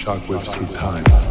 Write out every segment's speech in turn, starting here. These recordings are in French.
shockwaves through time.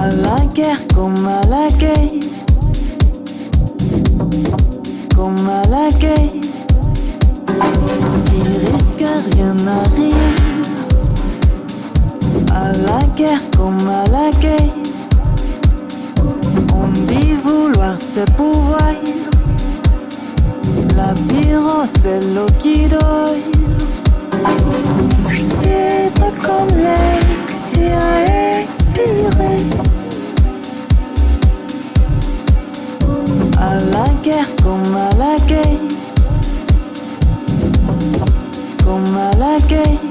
À la guerre comme à la guerre. Comme à la guerre. Qui risque rien n'arrive. À la guerre comme à la guerre. On dit vouloir se pouvoir. La pyro, c'est l'eau qui. Je suis pas comme l'air que tu as expiré. À la guerre comme à la guerre. Comme à la guerre.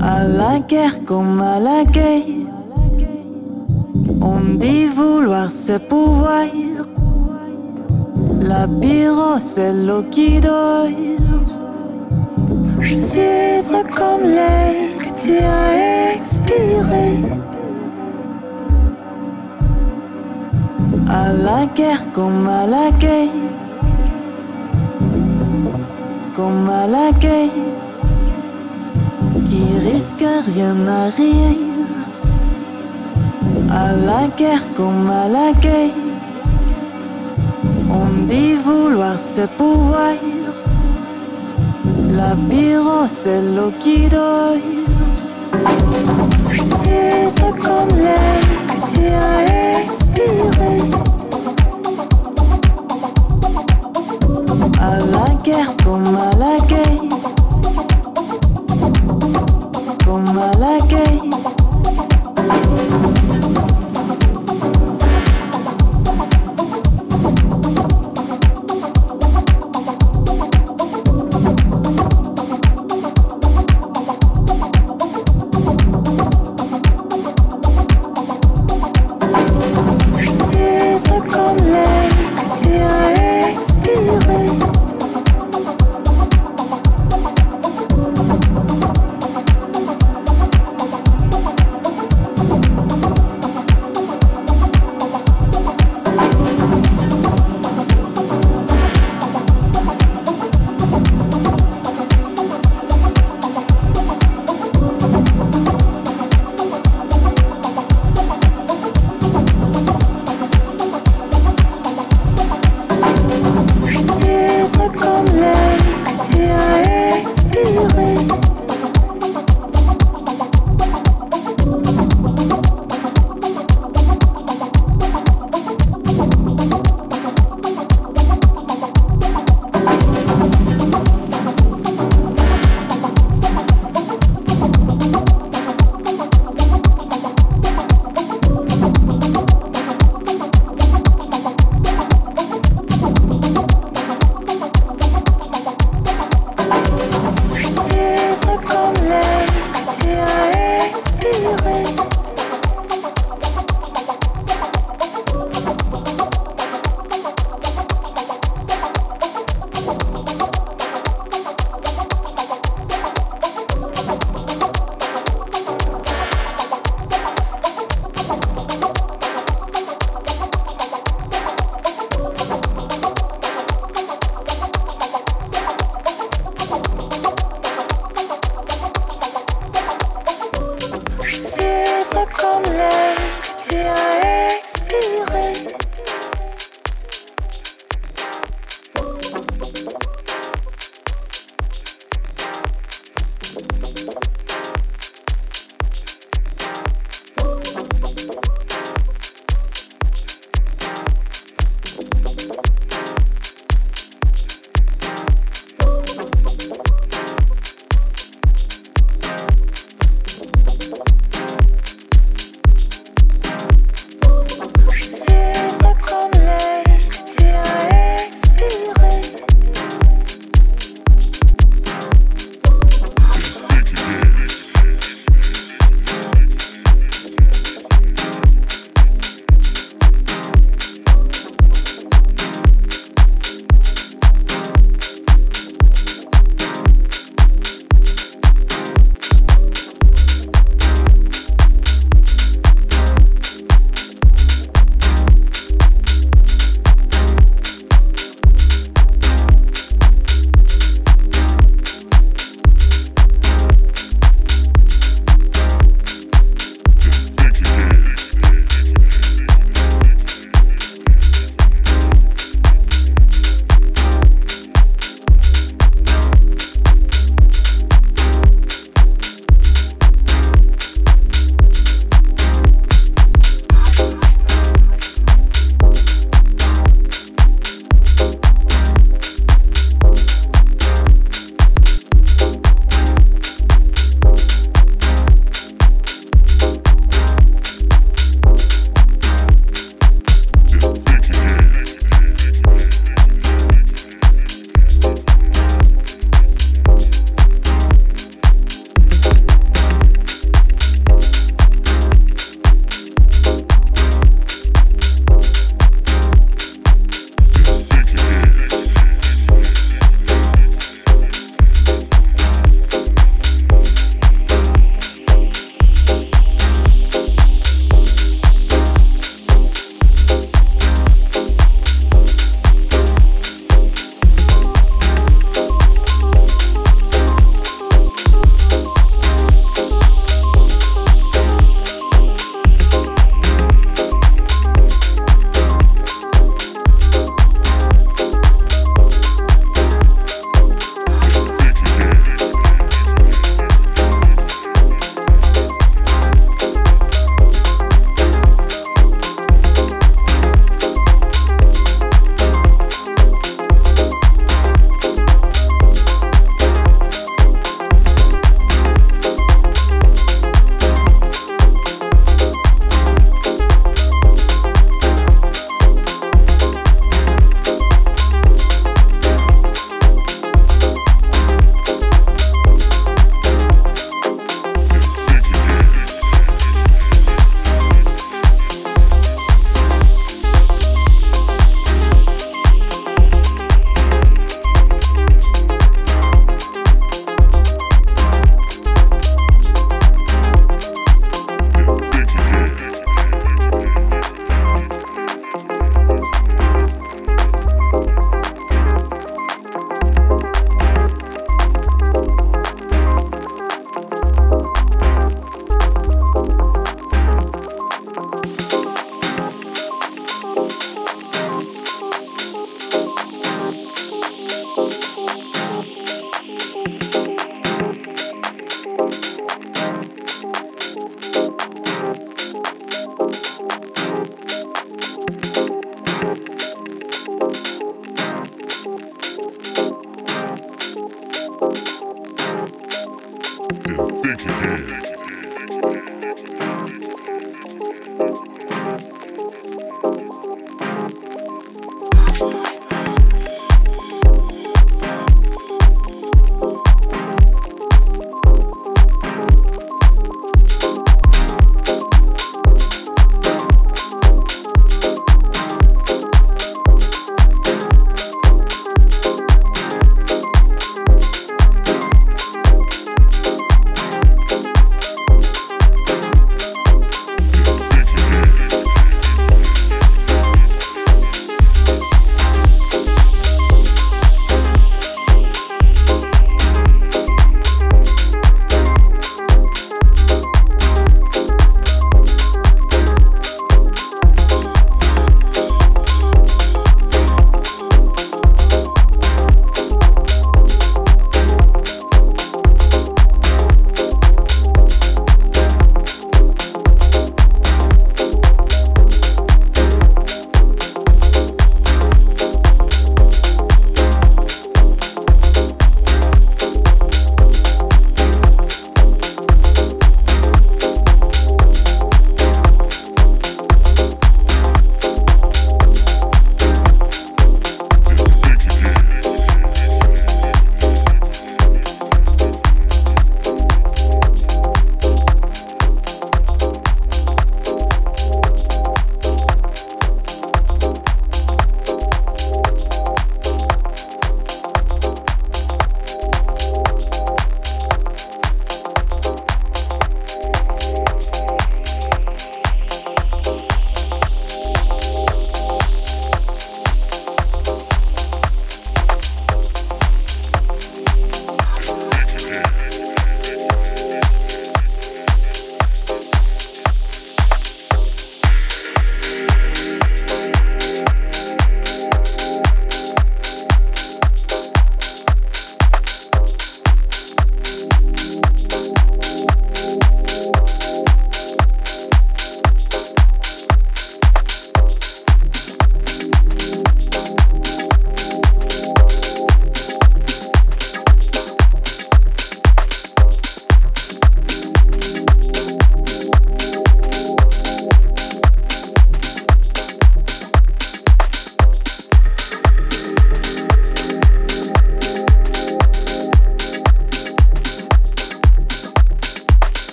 À la guerre comme à la guerre. On dit vouloir se pouvoir. La pyro, c'est l'eau qui dort. Je suis comme l'air que tu as expiré. À la guerre comme à la guerre. Comme à la guerre. Qui risque rien à rien. À la guerre comme à la guerre. On dit vouloir se pouvoir. La pyro, c'est l'eau qui. Je suis comme l'air expiré. À la guerre comme à